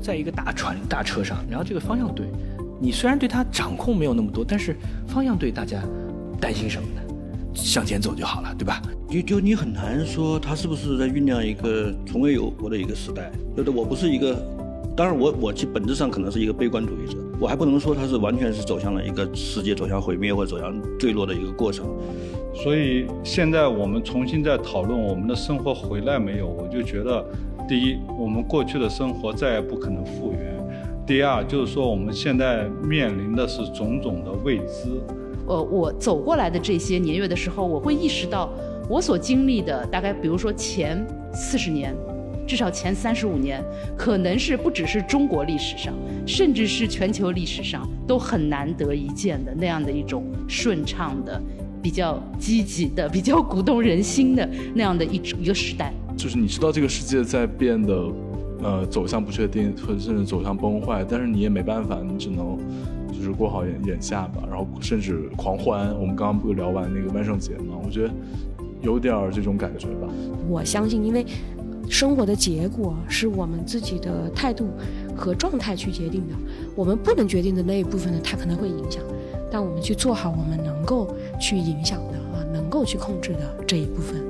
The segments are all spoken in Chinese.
在一个大船大车上，然后这个方向对，你虽然对它掌控没有那么多，但是方向对，大家担心什么呢？向前走就好了，对吧？就就你很难说它是不是在酝酿一个从未有过的一个时代。觉得我不是一个，当然我我其本质上可能是一个悲观主义者，我还不能说它是完全是走向了一个世界走向毁灭或者走向坠落的一个过程。所以现在我们重新在讨论我们的生活回来没有，我就觉得，第一，我们过去的生活再也不可能复原；第二，就是说我们现在面临的是种种的未知。呃，我走过来的这些年月的时候，我会意识到，我所经历的大概，比如说前四十年，至少前三十五年，可能是不只是中国历史上，甚至是全球历史上都很难得一见的那样的一种顺畅的、比较积极的、比较鼓动人心的那样的一一个时代。就是你知道这个世界在变得，呃，走向不确定，或者甚至走向崩坏，但是你也没办法，你只能。就是过好眼眼下吧，然后甚至狂欢。我们刚刚不是聊完那个万圣节吗？我觉得有点这种感觉吧。我相信，因为生活的结果是我们自己的态度和状态去决定的。我们不能决定的那一部分呢，它可能会影响。但我们去做好我们能够去影响的啊，能够去控制的这一部分。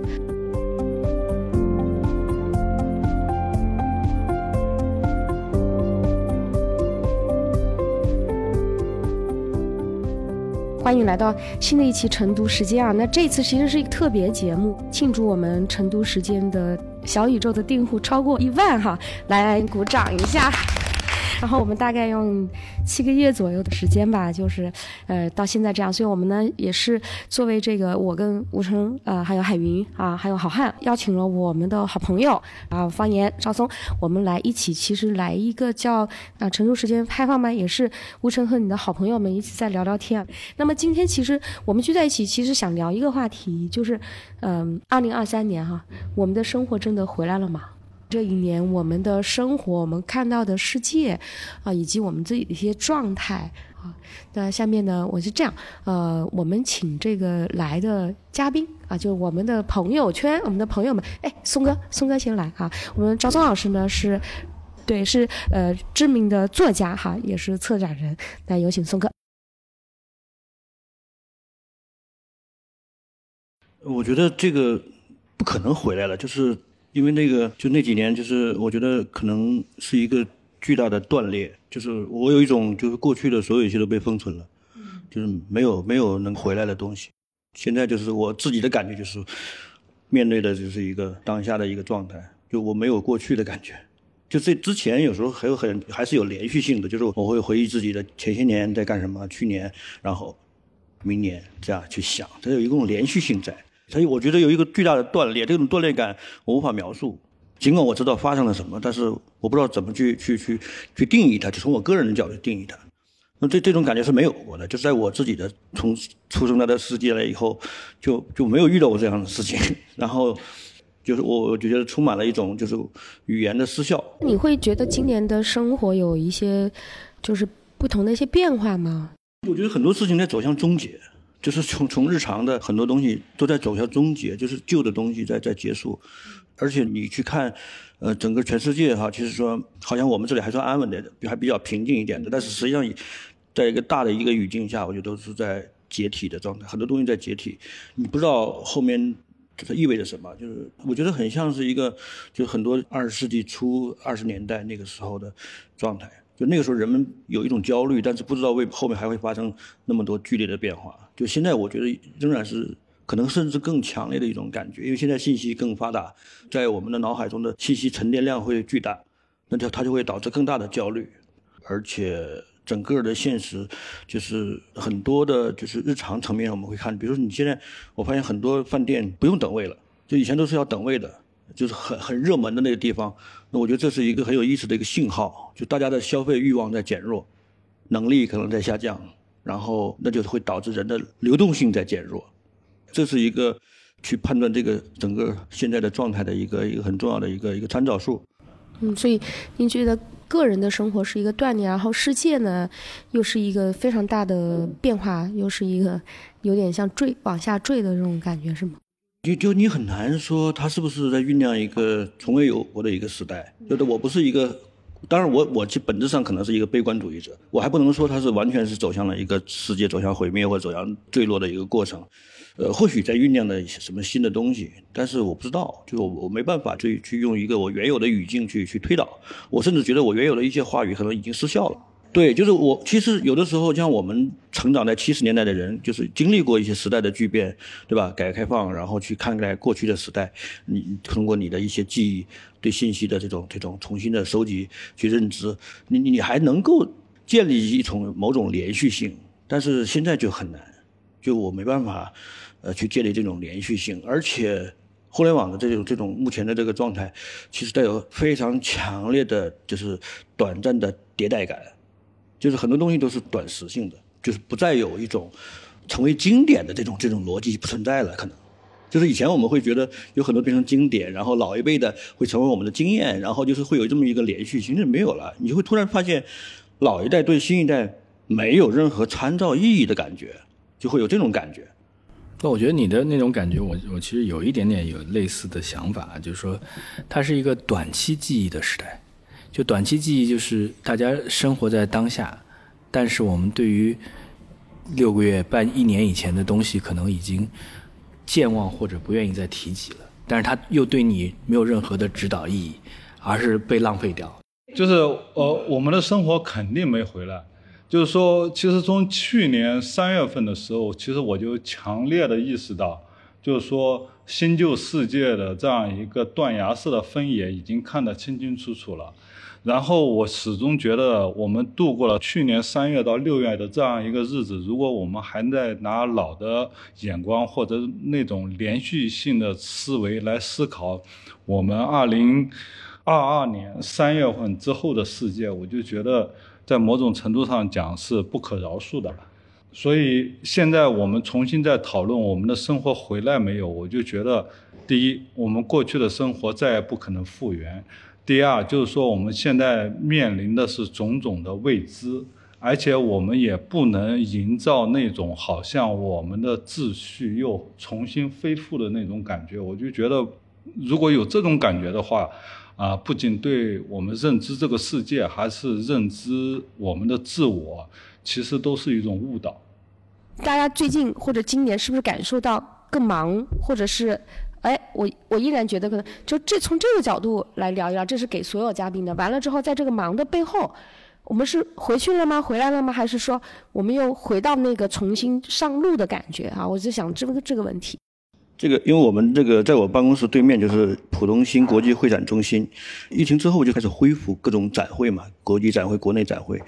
欢迎来到新的一期成都时间啊！那这次其实是一个特别节目，庆祝我们成都时间的小宇宙的订户超过一万哈！来鼓掌一下。然后我们大概用七个月左右的时间吧，就是呃到现在这样，所以我们呢也是作为这个我跟吴成呃还有海云啊还有好汉邀请了我们的好朋友啊方言赵松，我们来一起其实来一个叫啊成都时间开放班，也是吴成和你的好朋友们一起在聊聊天。那么今天其实我们聚在一起，其实想聊一个话题，就是嗯二零二三年哈，我们的生活真的回来了吗？这一年，我们的生活，我们看到的世界，啊，以及我们自己的一些状态啊。那下面呢，我是这样，呃，我们请这个来的嘉宾啊，就我们的朋友圈，我们的朋友们，哎，松哥，松哥先来啊。我们赵松老师呢是，对，是呃知名的作家哈，也是策展人。那有请松哥。我觉得这个不可能回来了，就是。因为那个，就那几年，就是我觉得可能是一个巨大的断裂，就是我有一种，就是过去的所有一切都被封存了，就是没有没有能回来的东西。现在就是我自己的感觉，就是面对的就是一个当下的一个状态，就我没有过去的感觉。就这之前有时候还有很还是有连续性的，就是我会回忆自己的前些年在干什么，去年，然后明年这样去想，它有一种连续性在。所以我觉得有一个巨大的断裂，这种断裂感我无法描述。尽管我知道发生了什么，但是我不知道怎么去去去去定义它，就从我个人的角度定义它。那这这种感觉是没有过的，就是在我自己的从出生到这世界来以后，就就没有遇到过这样的事情。然后就是我我就觉得充满了一种就是语言的失效。你会觉得今年的生活有一些就是不同的一些变化吗？我觉得很多事情在走向终结。就是从从日常的很多东西都在走向终结，就是旧的东西在在结束，而且你去看，呃，整个全世界哈，其实说好像我们这里还算安稳的，还比较平静一点的，但是实际上，在一个大的一个语境下，我觉得都是在解体的状态，很多东西在解体，你不知道后面这意味着什么，就是我觉得很像是一个，就很多二十世纪初二十年代那个时候的状态。就那个时候，人们有一种焦虑，但是不知道为后面还会发生那么多剧烈的变化。就现在，我觉得仍然是可能甚至更强烈的一种感觉，因为现在信息更发达，在我们的脑海中的信息沉淀量会巨大，那就它就会导致更大的焦虑，而且整个的现实就是很多的，就是日常层面我们会看，比如说你现在，我发现很多饭店不用等位了，就以前都是要等位的。就是很很热门的那个地方，那我觉得这是一个很有意思的一个信号，就大家的消费欲望在减弱，能力可能在下降，然后那就是会导致人的流动性在减弱，这是一个去判断这个整个现在的状态的一个一个很重要的一个一个参照数。嗯，所以您觉得个人的生活是一个断裂，然后世界呢又是一个非常大的变化，又是一个有点像坠往下坠的这种感觉，是吗？就就你很难说他是不是在酝酿一个从未有过的一个时代。觉得我不是一个，当然我，我其本质上可能是一个悲观主义者，我还不能说它是完全是走向了一个世界走向毁灭或者走向坠落的一个过程。呃，或许在酝酿的什么新的东西，但是我不知道，就我我没办法去去用一个我原有的语境去去推导。我甚至觉得我原有的一些话语可能已经失效了。对，就是我其实有的时候，像我们成长在七十年代的人，就是经历过一些时代的巨变，对吧？改革开放，然后去看待过去的时代，你通过你的一些记忆，对信息的这种这种重新的收集去认知，你你还能够建立一种某种连续性，但是现在就很难，就我没办法，呃，去建立这种连续性，而且互联网的这种这种目前的这个状态，其实带有非常强烈的就是短暂的迭代感。就是很多东西都是短时性的，就是不再有一种成为经典的这种这种逻辑不存在了。可能就是以前我们会觉得有很多变成经典，然后老一辈的会成为我们的经验，然后就是会有这么一个连续性，就没有了。你就会突然发现，老一代对新一代没有任何参照意义的感觉，就会有这种感觉。那我觉得你的那种感觉，我我其实有一点点有类似的想法，就是说，它是一个短期记忆的时代。就短期记忆，就是大家生活在当下，但是我们对于六个月、半一年以前的东西，可能已经健忘或者不愿意再提及了。但是它又对你没有任何的指导意义，而是被浪费掉。就是呃，我们的生活肯定没回来。就是说，其实从去年三月份的时候，其实我就强烈的意识到，就是说新旧世界的这样一个断崖式的分野，已经看得清清楚楚了。然后我始终觉得，我们度过了去年三月到六月的这样一个日子，如果我们还在拿老的眼光或者那种连续性的思维来思考我们二零二二年三月份之后的世界，我就觉得在某种程度上讲是不可饶恕的。所以现在我们重新在讨论我们的生活回来没有，我就觉得，第一，我们过去的生活再也不可能复原。第二就是说，我们现在面临的是种种的未知，而且我们也不能营造那种好像我们的秩序又重新恢复的那种感觉。我就觉得，如果有这种感觉的话，啊，不仅对我们认知这个世界，还是认知我们的自我，其实都是一种误导。大家最近或者今年是不是感受到更忙，或者是？哎，我我依然觉得可能就这从这个角度来聊一聊，这是给所有嘉宾的。完了之后，在这个忙的背后，我们是回去了吗？回来了吗？还是说我们又回到那个重新上路的感觉啊？我就想这个这个问题。这个，因为我们这个在我办公室对面就是浦东新国际会展中心，疫情之后就开始恢复各种展会嘛，国际展会、国内展会，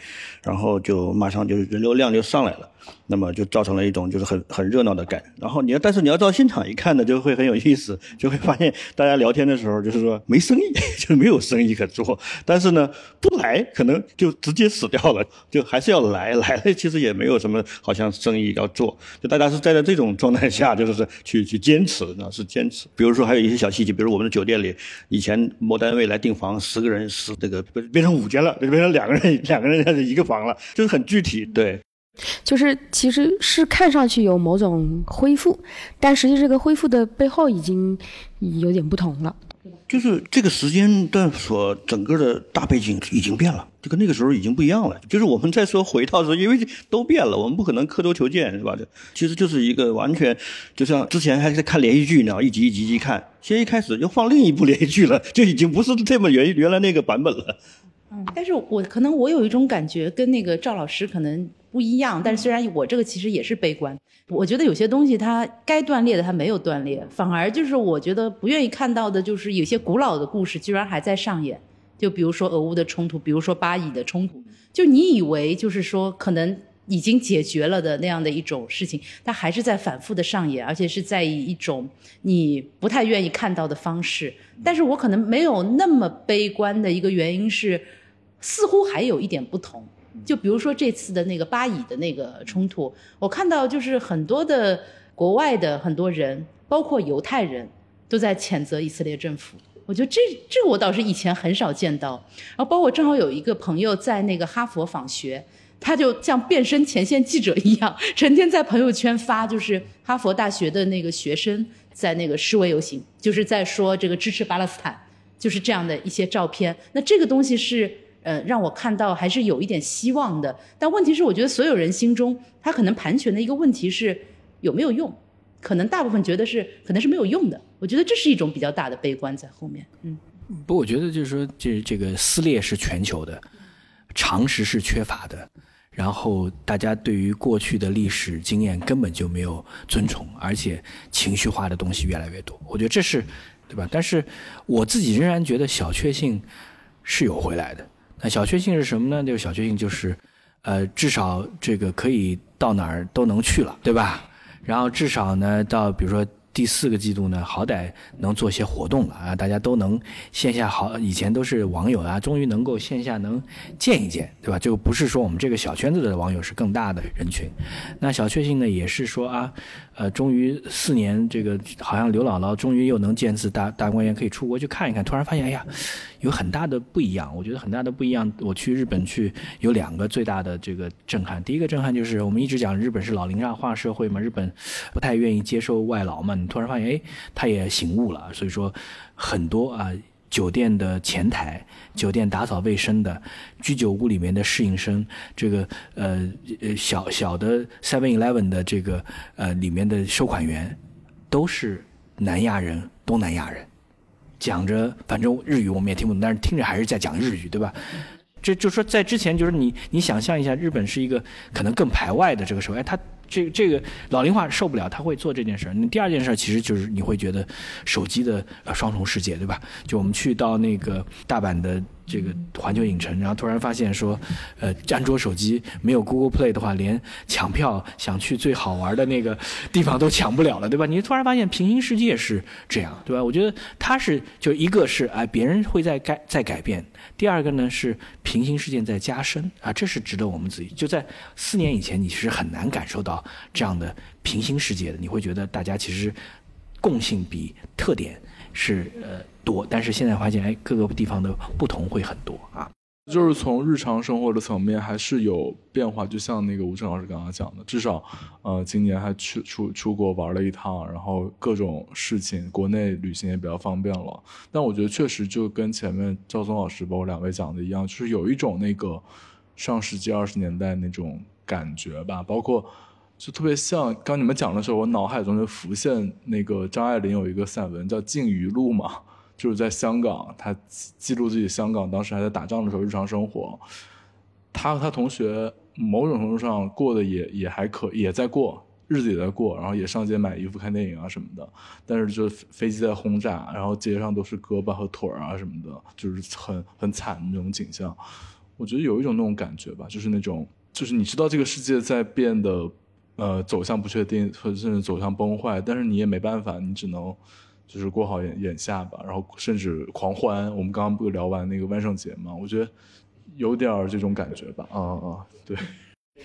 然后就马上就是人流量就上来了。那么就造成了一种就是很很热闹的感，然后你要但是你要到现场一看呢，就会很有意思，就会发现大家聊天的时候就是说没生意，就没有生意可做，但是呢不来可能就直接死掉了，就还是要来，来了其实也没有什么好像生意要做，就大家是在这种状态下就是去去坚持，呢是坚持。比如说还有一些小细节，比如我们的酒店里，以前某单位来订房十个人是这个变成五间了，变成两个人两个人是一个房了，就是很具体，对。就是其实是看上去有某种恢复，但实际这个恢复的背后已经有点不同了。就是这个时间段所整个的大背景已经变了，就跟那个时候已经不一样了。就是我们再说回到说因为都变了，我们不可能刻舟求剑，是吧？其实就是一个完全就像之前还在看连续剧呢，一集一集一看，现在一开始又放另一部连续剧了，就已经不是这么原原来那个版本了。嗯，但是我可能我有一种感觉，跟那个赵老师可能。不一样，但是虽然我这个其实也是悲观，我觉得有些东西它该断裂的它没有断裂，反而就是我觉得不愿意看到的，就是有些古老的故事居然还在上演，就比如说俄乌的冲突，比如说巴以的冲突，就你以为就是说可能已经解决了的那样的一种事情，它还是在反复的上演，而且是在以一种你不太愿意看到的方式。但是我可能没有那么悲观的一个原因是，似乎还有一点不同。就比如说这次的那个巴以的那个冲突，我看到就是很多的国外的很多人，包括犹太人，都在谴责以色列政府。我觉得这这我倒是以前很少见到。然后包括正好有一个朋友在那个哈佛访学，他就像变身前线记者一样，成天在朋友圈发，就是哈佛大学的那个学生在那个示威游行，就是在说这个支持巴勒斯坦，就是这样的一些照片。那这个东西是。呃，让我看到还是有一点希望的。但问题是，我觉得所有人心中他可能盘旋的一个问题是有没有用，可能大部分觉得是可能是没有用的。我觉得这是一种比较大的悲观在后面。嗯，不，我觉得就是说，这这个撕裂是全球的，常识是缺乏的。然后大家对于过去的历史经验根本就没有尊崇，而且情绪化的东西越来越多。我觉得这是，对吧？但是我自己仍然觉得小确幸是有回来的。那小确幸是什么呢？就是小确幸就是，呃，至少这个可以到哪儿都能去了，对吧？然后至少呢，到比如说。第四个季度呢，好歹能做些活动了啊，大家都能线下好，以前都是网友啊，终于能够线下能见一见，对吧？就不是说我们这个小圈子的网友是更大的人群，那小确幸呢，也是说啊。呃，终于四年，这个好像刘姥姥终于又能见次大大观园，可以出国去看一看。突然发现，哎呀，有很大的不一样。我觉得很大的不一样。我去日本去，有两个最大的这个震撼。第一个震撼就是，我们一直讲日本是老龄化社会嘛，日本不太愿意接受外劳嘛。突然发现，哎，他也醒悟了。所以说，很多啊。酒店的前台、酒店打扫卫生的、居酒屋里面的侍应生，这个呃呃小小的 Seven Eleven 的这个呃里面的收款员，都是南亚人、东南亚人，讲着反正日语我们也听不懂，但是听着还是在讲日语，对吧？这就说在之前就是你你想象一下，日本是一个可能更排外的这个时候，哎他。这个这个老龄化受不了，他会做这件事儿。那第二件事其实就是你会觉得手机的双重世界，对吧？就我们去到那个大阪的。这个环球影城，然后突然发现说，呃，安卓手机没有 Google Play 的话，连抢票想去最好玩的那个地方都抢不了了，对吧？你突然发现平行世界是这样，对吧？我觉得它是就一个是哎，别人会在改在改变；第二个呢是平行世界在加深啊，这是值得我们自己就在四年以前，你是很难感受到这样的平行世界的，你会觉得大家其实共性比特点是呃。多，但是现在发现，哎，各个地方的不同会很多啊。就是从日常生活的层面还是有变化，就像那个吴正老师刚刚讲的，至少，呃，今年还去出出国玩了一趟，然后各种事情，国内旅行也比较方便了。但我觉得确实就跟前面赵松老师包括两位讲的一样，就是有一种那个上世纪二十年代那种感觉吧，包括。就特别像刚你们讲的时候，我脑海中就浮现那个张爱玲有一个散文叫《烬余录》嘛，就是在香港，她记录自己香港当时还在打仗的时候日常生活。她和她同学某种程度上过得也也还可，也在过日子也在过，然后也上街买衣服、看电影啊什么的。但是就飞机在轰炸，然后街上都是胳膊和腿啊什么的，就是很很惨的那种景象。我觉得有一种那种感觉吧，就是那种，就是你知道这个世界在变得。呃，走向不确定，或者甚至走向崩坏，但是你也没办法，你只能就是过好眼眼下吧，然后甚至狂欢。我们刚刚不聊完那个万圣节嘛？我觉得有点这种感觉吧。啊啊，对。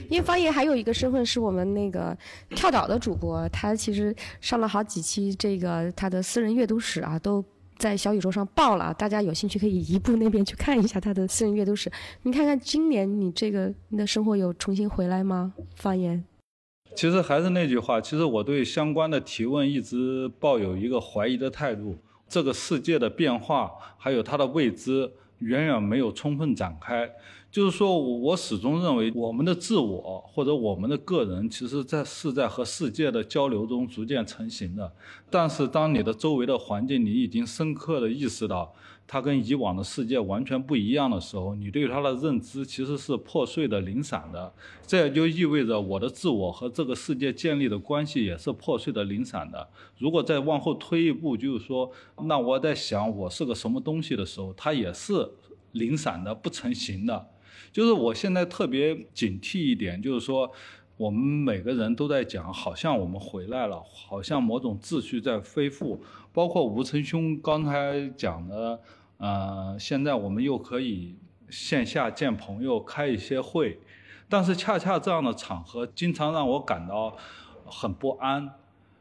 因为方言还有一个身份是我们那个跳岛的主播，他其实上了好几期这个他的私人阅读史啊，都在小宇宙上爆了。大家有兴趣可以移步那边去看一下他的私人阅读史。你看看今年你这个你的生活有重新回来吗？方言。其实还是那句话，其实我对相关的提问一直抱有一个怀疑的态度。这个世界的变化，还有它的未知，远远没有充分展开。就是说，我始终认为，我们的自我或者我们的个人，其实在是在和世界的交流中逐渐成型的。但是，当你的周围的环境，你已经深刻的意识到。它跟以往的世界完全不一样的时候，你对它的认知其实是破碎的、零散的。这也就意味着我的自我和这个世界建立的关系也是破碎的、零散的。如果再往后推一步，就是说，那我在想我是个什么东西的时候，它也是零散的、不成形的。就是我现在特别警惕一点，就是说，我们每个人都在讲，好像我们回来了，好像某种秩序在恢复。包括吴成兄刚才讲的。呃，现在我们又可以线下见朋友，开一些会，但是恰恰这样的场合经常让我感到很不安。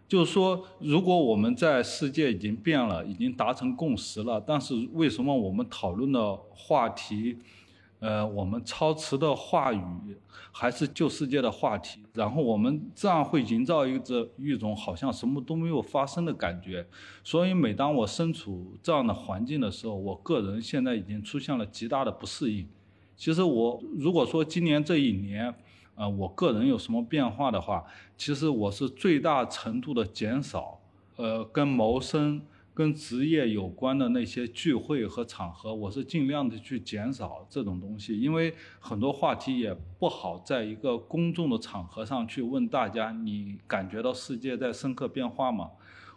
就是说，如果我们在世界已经变了，已经达成共识了，但是为什么我们讨论的话题？呃，我们超持的话语还是旧世界的话题，然后我们这样会营造一个一种好像什么都没有发生的感觉。所以每当我身处这样的环境的时候，我个人现在已经出现了极大的不适应。其实我如果说今年这一年，呃，我个人有什么变化的话，其实我是最大程度的减少，呃，跟谋生、跟职业有关的那些聚会和场合，我是尽量的去减少这种东西，因为很多话题也不好在一个公众的场合上去问大家，你感觉到世界在深刻变化吗？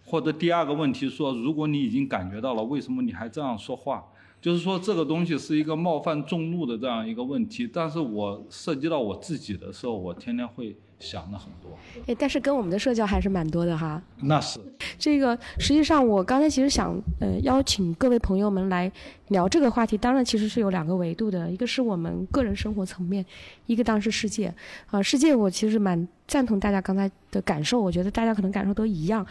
或者第二个问题说，如果你已经感觉到了，为什么你还这样说话？就是说这个东西是一个冒犯众怒的这样一个问题，但是我涉及到我自己的时候，我天天会想了很多。哎，但是跟我们的社交还是蛮多的哈。那是这个实际上我刚才其实想呃邀请各位朋友们来聊这个话题，当然其实是有两个维度的，一个是我们个人生活层面，一个当然是世界啊。世界我其实蛮赞同大家刚才的感受，我觉得大家可能感受都一样。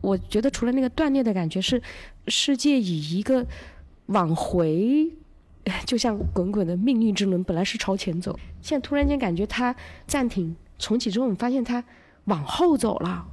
我觉得除了那个断裂的感觉，是世界以一个。往回，就像滚滚的命运之轮，本来是朝前走，现在突然间感觉它暂停重启之后，你发现它往后走了，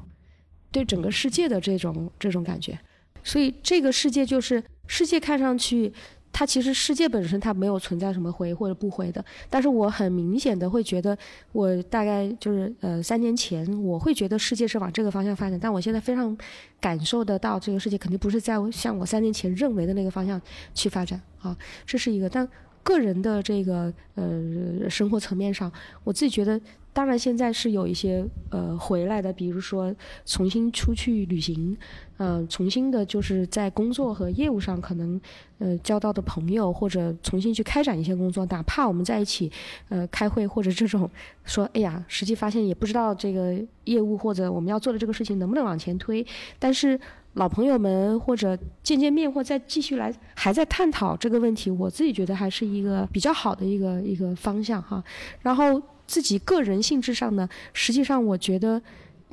对整个世界的这种这种感觉，所以这个世界就是世界看上去。它其实世界本身它没有存在什么回或者不回的，但是我很明显的会觉得，我大概就是呃三年前我会觉得世界是往这个方向发展，但我现在非常感受得到这个世界肯定不是在像我三年前认为的那个方向去发展啊，这是一个。但个人的这个呃生活层面上，我自己觉得。当然，现在是有一些呃回来的，比如说重新出去旅行，嗯，重新的就是在工作和业务上可能呃交到的朋友，或者重新去开展一些工作，哪怕我们在一起呃开会或者这种说，哎呀，实际发现也不知道这个业务或者我们要做的这个事情能不能往前推，但是老朋友们或者见见面或再继续来还在探讨这个问题，我自己觉得还是一个比较好的一个一个方向哈，然后。自己个人性质上呢，实际上我觉得，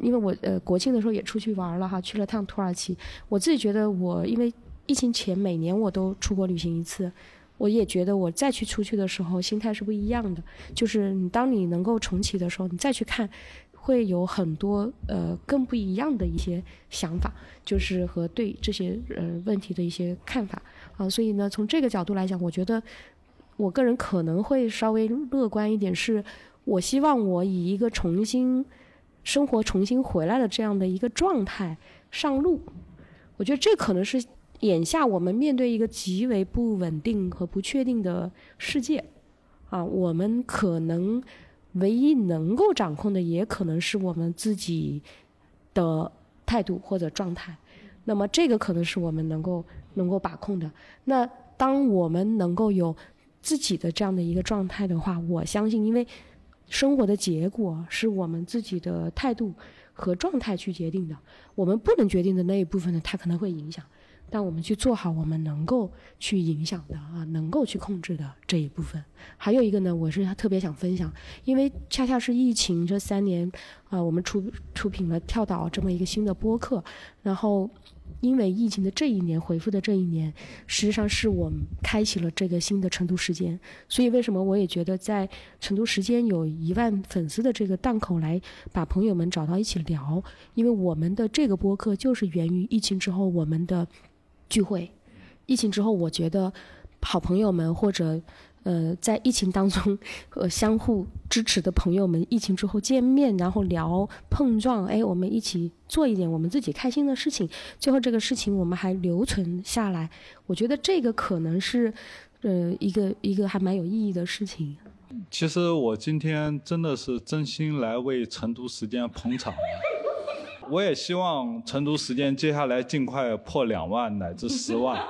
因为我呃国庆的时候也出去玩了哈，去了趟土耳其。我自己觉得我因为疫情前每年我都出国旅行一次，我也觉得我再去出去的时候心态是不一样的。就是你当你能够重启的时候，你再去看，会有很多呃更不一样的一些想法，就是和对这些呃问题的一些看法啊。所以呢，从这个角度来讲，我觉得我个人可能会稍微乐观一点是。我希望我以一个重新生活、重新回来的这样的一个状态上路。我觉得这可能是眼下我们面对一个极为不稳定和不确定的世界啊，我们可能唯一能够掌控的，也可能是我们自己的态度或者状态。那么这个可能是我们能够能够把控的。那当我们能够有自己的这样的一个状态的话，我相信，因为。生活的结果是我们自己的态度和状态去决定的。我们不能决定的那一部分呢，它可能会影响。但我们去做好我们能够去影响的啊，能够去控制的这一部分。还有一个呢，我是特别想分享，因为恰恰是疫情这三年啊，我们出出品了跳岛这么一个新的播客，然后。因为疫情的这一年，回复的这一年，实际上是我们开启了这个新的成都时间。所以，为什么我也觉得在成都时间有一万粉丝的这个档口来把朋友们找到一起聊？因为我们的这个播客就是源于疫情之后我们的聚会。疫情之后，我觉得好朋友们或者。呃，在疫情当中，呃，相互支持的朋友们，疫情之后见面，然后聊碰撞，哎，我们一起做一点我们自己开心的事情，最后这个事情我们还留存下来，我觉得这个可能是，呃，一个一个还蛮有意义的事情。其实我今天真的是真心来为成都时间捧场的，我也希望成都时间接下来尽快破两万乃至十万，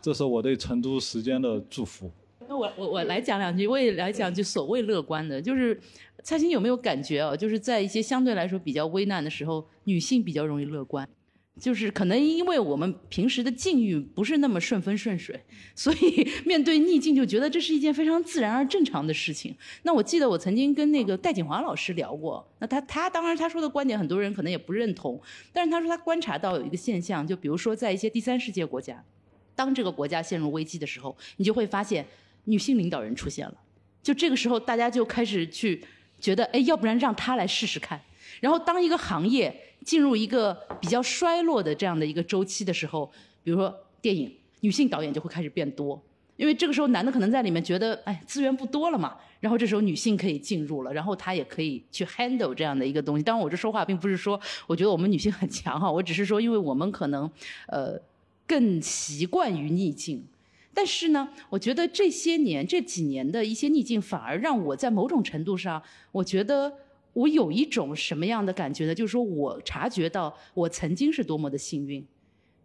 这是我对成都时间的祝福。那我我我来讲两句，我也来讲句所谓乐观的，就是蔡琴有没有感觉啊？就是在一些相对来说比较危难的时候，女性比较容易乐观，就是可能因为我们平时的境遇不是那么顺风顺水，所以面对逆境就觉得这是一件非常自然而正常的事情。那我记得我曾经跟那个戴锦华老师聊过，那他他当然他说的观点很多人可能也不认同，但是他说他观察到有一个现象，就比如说在一些第三世界国家，当这个国家陷入危机的时候，你就会发现。女性领导人出现了，就这个时候，大家就开始去觉得，哎，要不然让她来试试看。然后，当一个行业进入一个比较衰落的这样的一个周期的时候，比如说电影，女性导演就会开始变多。因为这个时候男的可能在里面觉得，哎，资源不多了嘛，然后这时候女性可以进入了，然后她也可以去 handle 这样的一个东西。当然，我这说话并不是说我觉得我们女性很强哈，我只是说，因为我们可能呃更习惯于逆境。但是呢，我觉得这些年这几年的一些逆境，反而让我在某种程度上，我觉得我有一种什么样的感觉呢？就是说我察觉到我曾经是多么的幸运，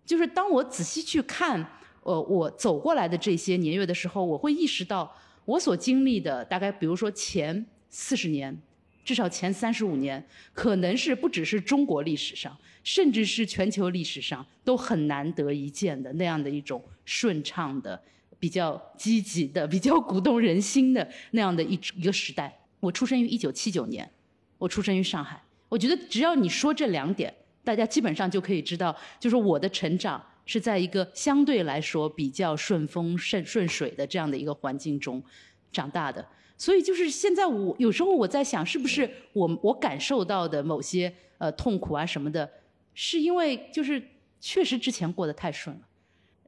就是当我仔细去看。呃，我走过来的这些年月的时候，我会意识到，我所经历的大概，比如说前四十年，至少前三十五年，可能是不只是中国历史上，甚至是全球历史上都很难得一见的那样的一种顺畅的、比较积极的、比较鼓动人心的那样的一一个时代。我出生于一九七九年，我出生于上海。我觉得只要你说这两点，大家基本上就可以知道，就是我的成长。是在一个相对来说比较顺风顺顺水的这样的一个环境中长大的，所以就是现在我有时候我在想，是不是我我感受到的某些呃痛苦啊什么的，是因为就是确实之前过得太顺了，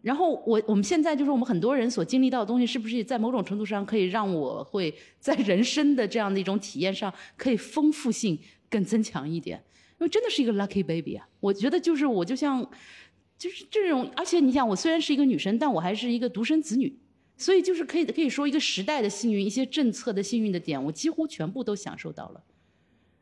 然后我我们现在就是我们很多人所经历到的东西，是不是在某种程度上可以让我会在人生的这样的一种体验上可以丰富性更增强一点？因为真的是一个 lucky baby 啊，我觉得就是我就像。就是这种，而且你想，我虽然是一个女生，但我还是一个独生子女，所以就是可以可以说一个时代的幸运，一些政策的幸运的点，我几乎全部都享受到了。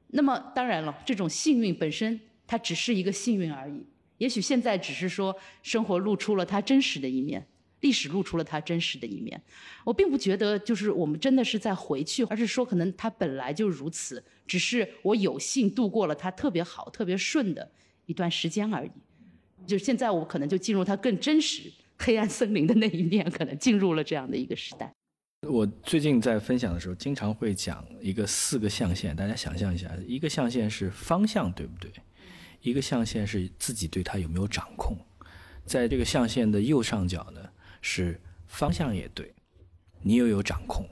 那么当然了，这种幸运本身它只是一个幸运而已，也许现在只是说生活露出了它真实的一面，历史露出了它真实的一面。我并不觉得就是我们真的是在回去，而是说可能它本来就如此，只是我有幸度过了它特别好、特别顺的一段时间而已。就是现在，我可能就进入它更真实、黑暗森林的那一面，可能进入了这样的一个时代。我最近在分享的时候，经常会讲一个四个象限，大家想象一下，一个象限是方向，对不对？一个象限是自己对它有没有掌控。在这个象限的右上角呢，是方向也对，你又有掌控，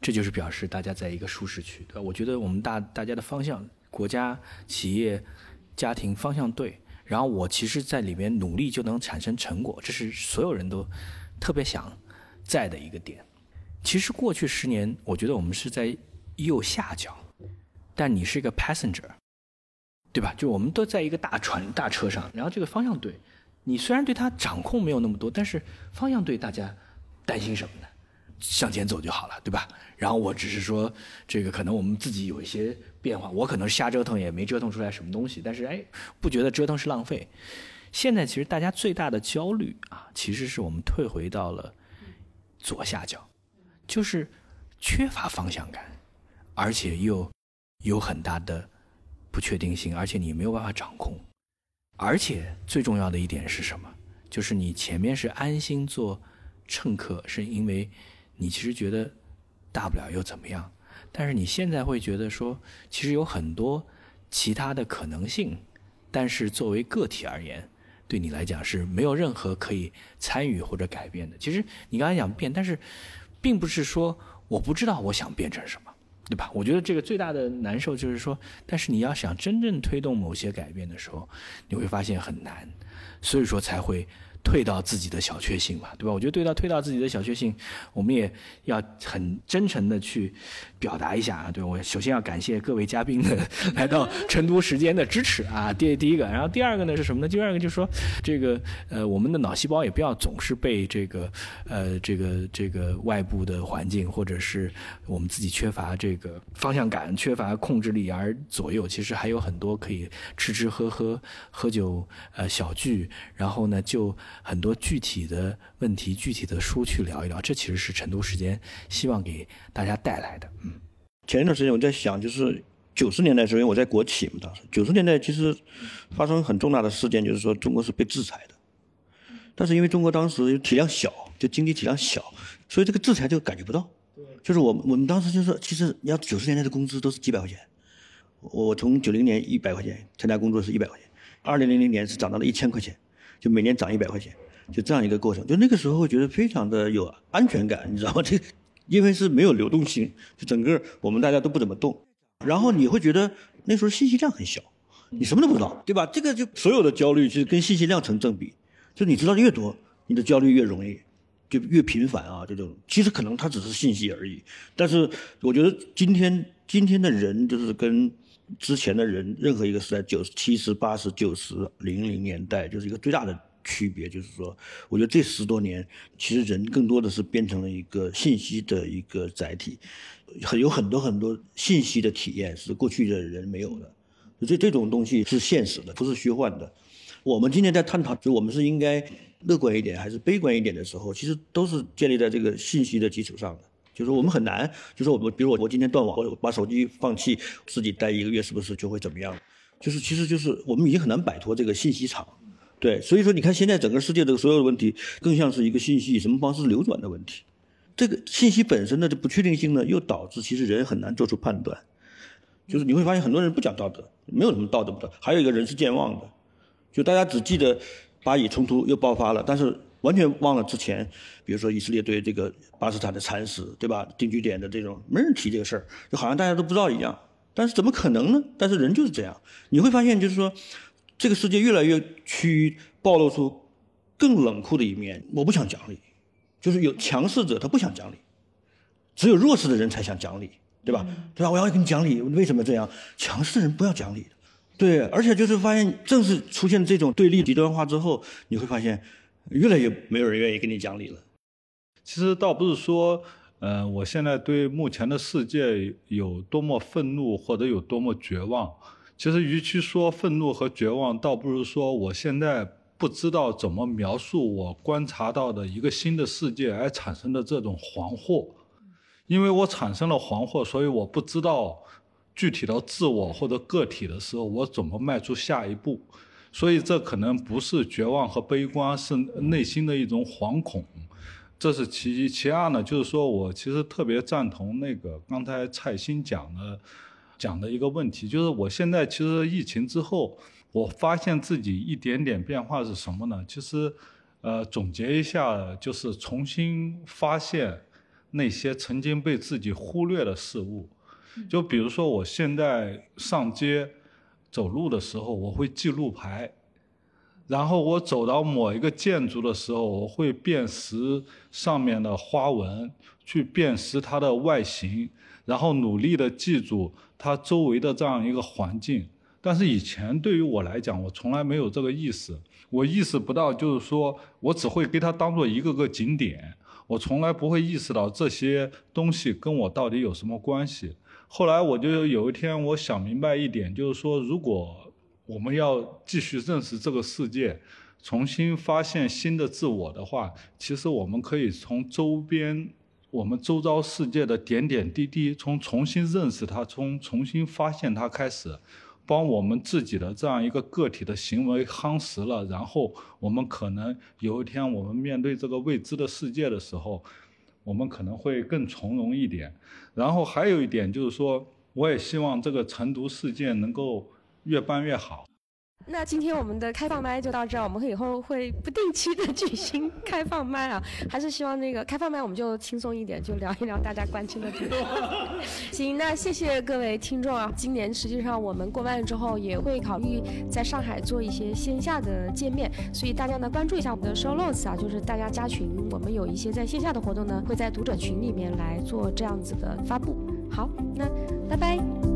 这就是表示大家在一个舒适区，对吧？我觉得我们大大家的方向，国家、企业、家庭方向对。然后我其实，在里面努力就能产生成果，这是所有人都特别想在的一个点。其实过去十年，我觉得我们是在右下角，但你是一个 passenger，对吧？就我们都在一个大船、大车上，然后这个方向对，你虽然对它掌控没有那么多，但是方向对，大家担心什么呢？向前走就好了，对吧？然后我只是说，这个可能我们自己有一些变化，我可能瞎折腾也没折腾出来什么东西，但是哎，不觉得折腾是浪费。现在其实大家最大的焦虑啊，其实是我们退回到了左下角，就是缺乏方向感，而且又有很大的不确定性，而且你没有办法掌控。而且最重要的一点是什么？就是你前面是安心做乘客，是因为。你其实觉得大不了又怎么样？但是你现在会觉得说，其实有很多其他的可能性，但是作为个体而言，对你来讲是没有任何可以参与或者改变的。其实你刚才讲变，但是并不是说我不知道我想变成什么，对吧？我觉得这个最大的难受就是说，但是你要想真正推动某些改变的时候，你会发现很难，所以说才会。退到自己的小确幸嘛，对吧？我觉得对到退到自己的小确幸，我们也要很真诚的去表达一下啊。对我首先要感谢各位嘉宾的来到成都时间的支持啊。第第一个，然后第二个呢是什么呢？第二个就是说，这个呃，我们的脑细胞也不要总是被这个呃这个这个外部的环境或者是我们自己缺乏这个方向感、缺乏控制力而左右。其实还有很多可以吃吃喝喝、喝酒呃小聚，然后呢就。很多具体的问题、具体的书去聊一聊，这其实是成都时间希望给大家带来的。嗯，前一段时间我在想，就是九十年代的时候，因为我在国企嘛，当时九十年代其实发生很重大的事件，就是说中国是被制裁的。但是因为中国当时体量小，就经济体量小，所以这个制裁就感觉不到。对就是我我们当时就是，其实你要九十年代的工资都是几百块钱，我从九零年一百块钱参加工作是一百块钱，二零零零年是涨到了一千块钱。就每年涨一百块钱，就这样一个过程。就那个时候会觉得非常的有安全感，你知道吗？这因为是没有流动性，就整个我们大家都不怎么动。然后你会觉得那时候信息量很小，你什么都不知道，对吧？这个就所有的焦虑其实跟信息量成正比。就你知道的越多，你的焦虑越容易。就越频繁啊，这种其实可能它只是信息而已。但是我觉得今天今天的人就是跟之前的人任何一个时代，九十七十八十九十零零年代，就是一个最大的区别，就是说，我觉得这十多年其实人更多的是变成了一个信息的一个载体，很有很多很多信息的体验是过去的人没有的。这这种东西是现实的，不是虚幻的。我们今天在探讨，就我们是应该乐观一点还是悲观一点的时候，其实都是建立在这个信息的基础上的。就是我们很难，就是我们，比如我我今天断网，我把手机放弃，自己待一个月，是不是就会怎么样？就是其实就是我们已经很难摆脱这个信息场。对，所以说你看现在整个世界的所有的问题，更像是一个信息以什么方式流转的问题。这个信息本身的这不确定性呢，又导致其实人很难做出判断。就是你会发现很多人不讲道德，没有什么道德不道德。还有一个人是健忘的，就大家只记得巴以冲突又爆发了，但是完全忘了之前，比如说以色列对这个巴勒斯坦的蚕食，对吧？定居点的这种，没人提这个事儿，就好像大家都不知道一样。但是怎么可能呢？但是人就是这样，你会发现就是说，这个世界越来越趋于暴露出更冷酷的一面。我不想讲理，就是有强势者他不想讲理，只有弱势的人才想讲理。对吧？对吧？我要跟你讲理，为什么这样？强势人不要讲理的，对。而且就是发现，正是出现这种对立极端化之后，你会发现，越来越没有人愿意跟你讲理了。其实倒不是说，呃，我现在对目前的世界有多么愤怒或者有多么绝望。其实，与其说愤怒和绝望，倒不如说我现在不知道怎么描述我观察到的一个新的世界而产生的这种惶惑。因为我产生了惶惑，所以我不知道具体到自我或者个体的时候，我怎么迈出下一步。所以这可能不是绝望和悲观，是内心的一种惶恐。这是其一。其二呢，就是说我其实特别赞同那个刚才蔡鑫讲的讲的一个问题，就是我现在其实疫情之后，我发现自己一点点变化是什么呢？其实，呃，总结一下，就是重新发现。那些曾经被自己忽略的事物，就比如说我现在上街走路的时候，我会记路牌；然后我走到某一个建筑的时候，我会辨识上面的花纹，去辨识它的外形，然后努力的记住它周围的这样一个环境。但是以前对于我来讲，我从来没有这个意识，我意识不到，就是说我只会给它当做一个个景点。我从来不会意识到这些东西跟我到底有什么关系。后来我就有一天，我想明白一点，就是说，如果我们要继续认识这个世界，重新发现新的自我的话，其实我们可以从周边、我们周遭世界的点点滴滴，从重新认识它，从重新发现它开始。帮我们自己的这样一个个体的行为夯实了，然后我们可能有一天我们面对这个未知的世界的时候，我们可能会更从容一点。然后还有一点就是说，我也希望这个晨读事件能够越办越好。那今天我们的开放麦就到这儿，我们以后会不定期的举行开放麦啊，还是希望那个开放麦我们就轻松一点，就聊一聊大家关心的主题。行，那谢谢各位听众啊，今年实际上我们过完了之后也会考虑在上海做一些线下的见面，所以大家呢关注一下我们的 show notes 啊，就是大家加群，我们有一些在线下的活动呢会在读者群里面来做这样子的发布。好，那拜拜。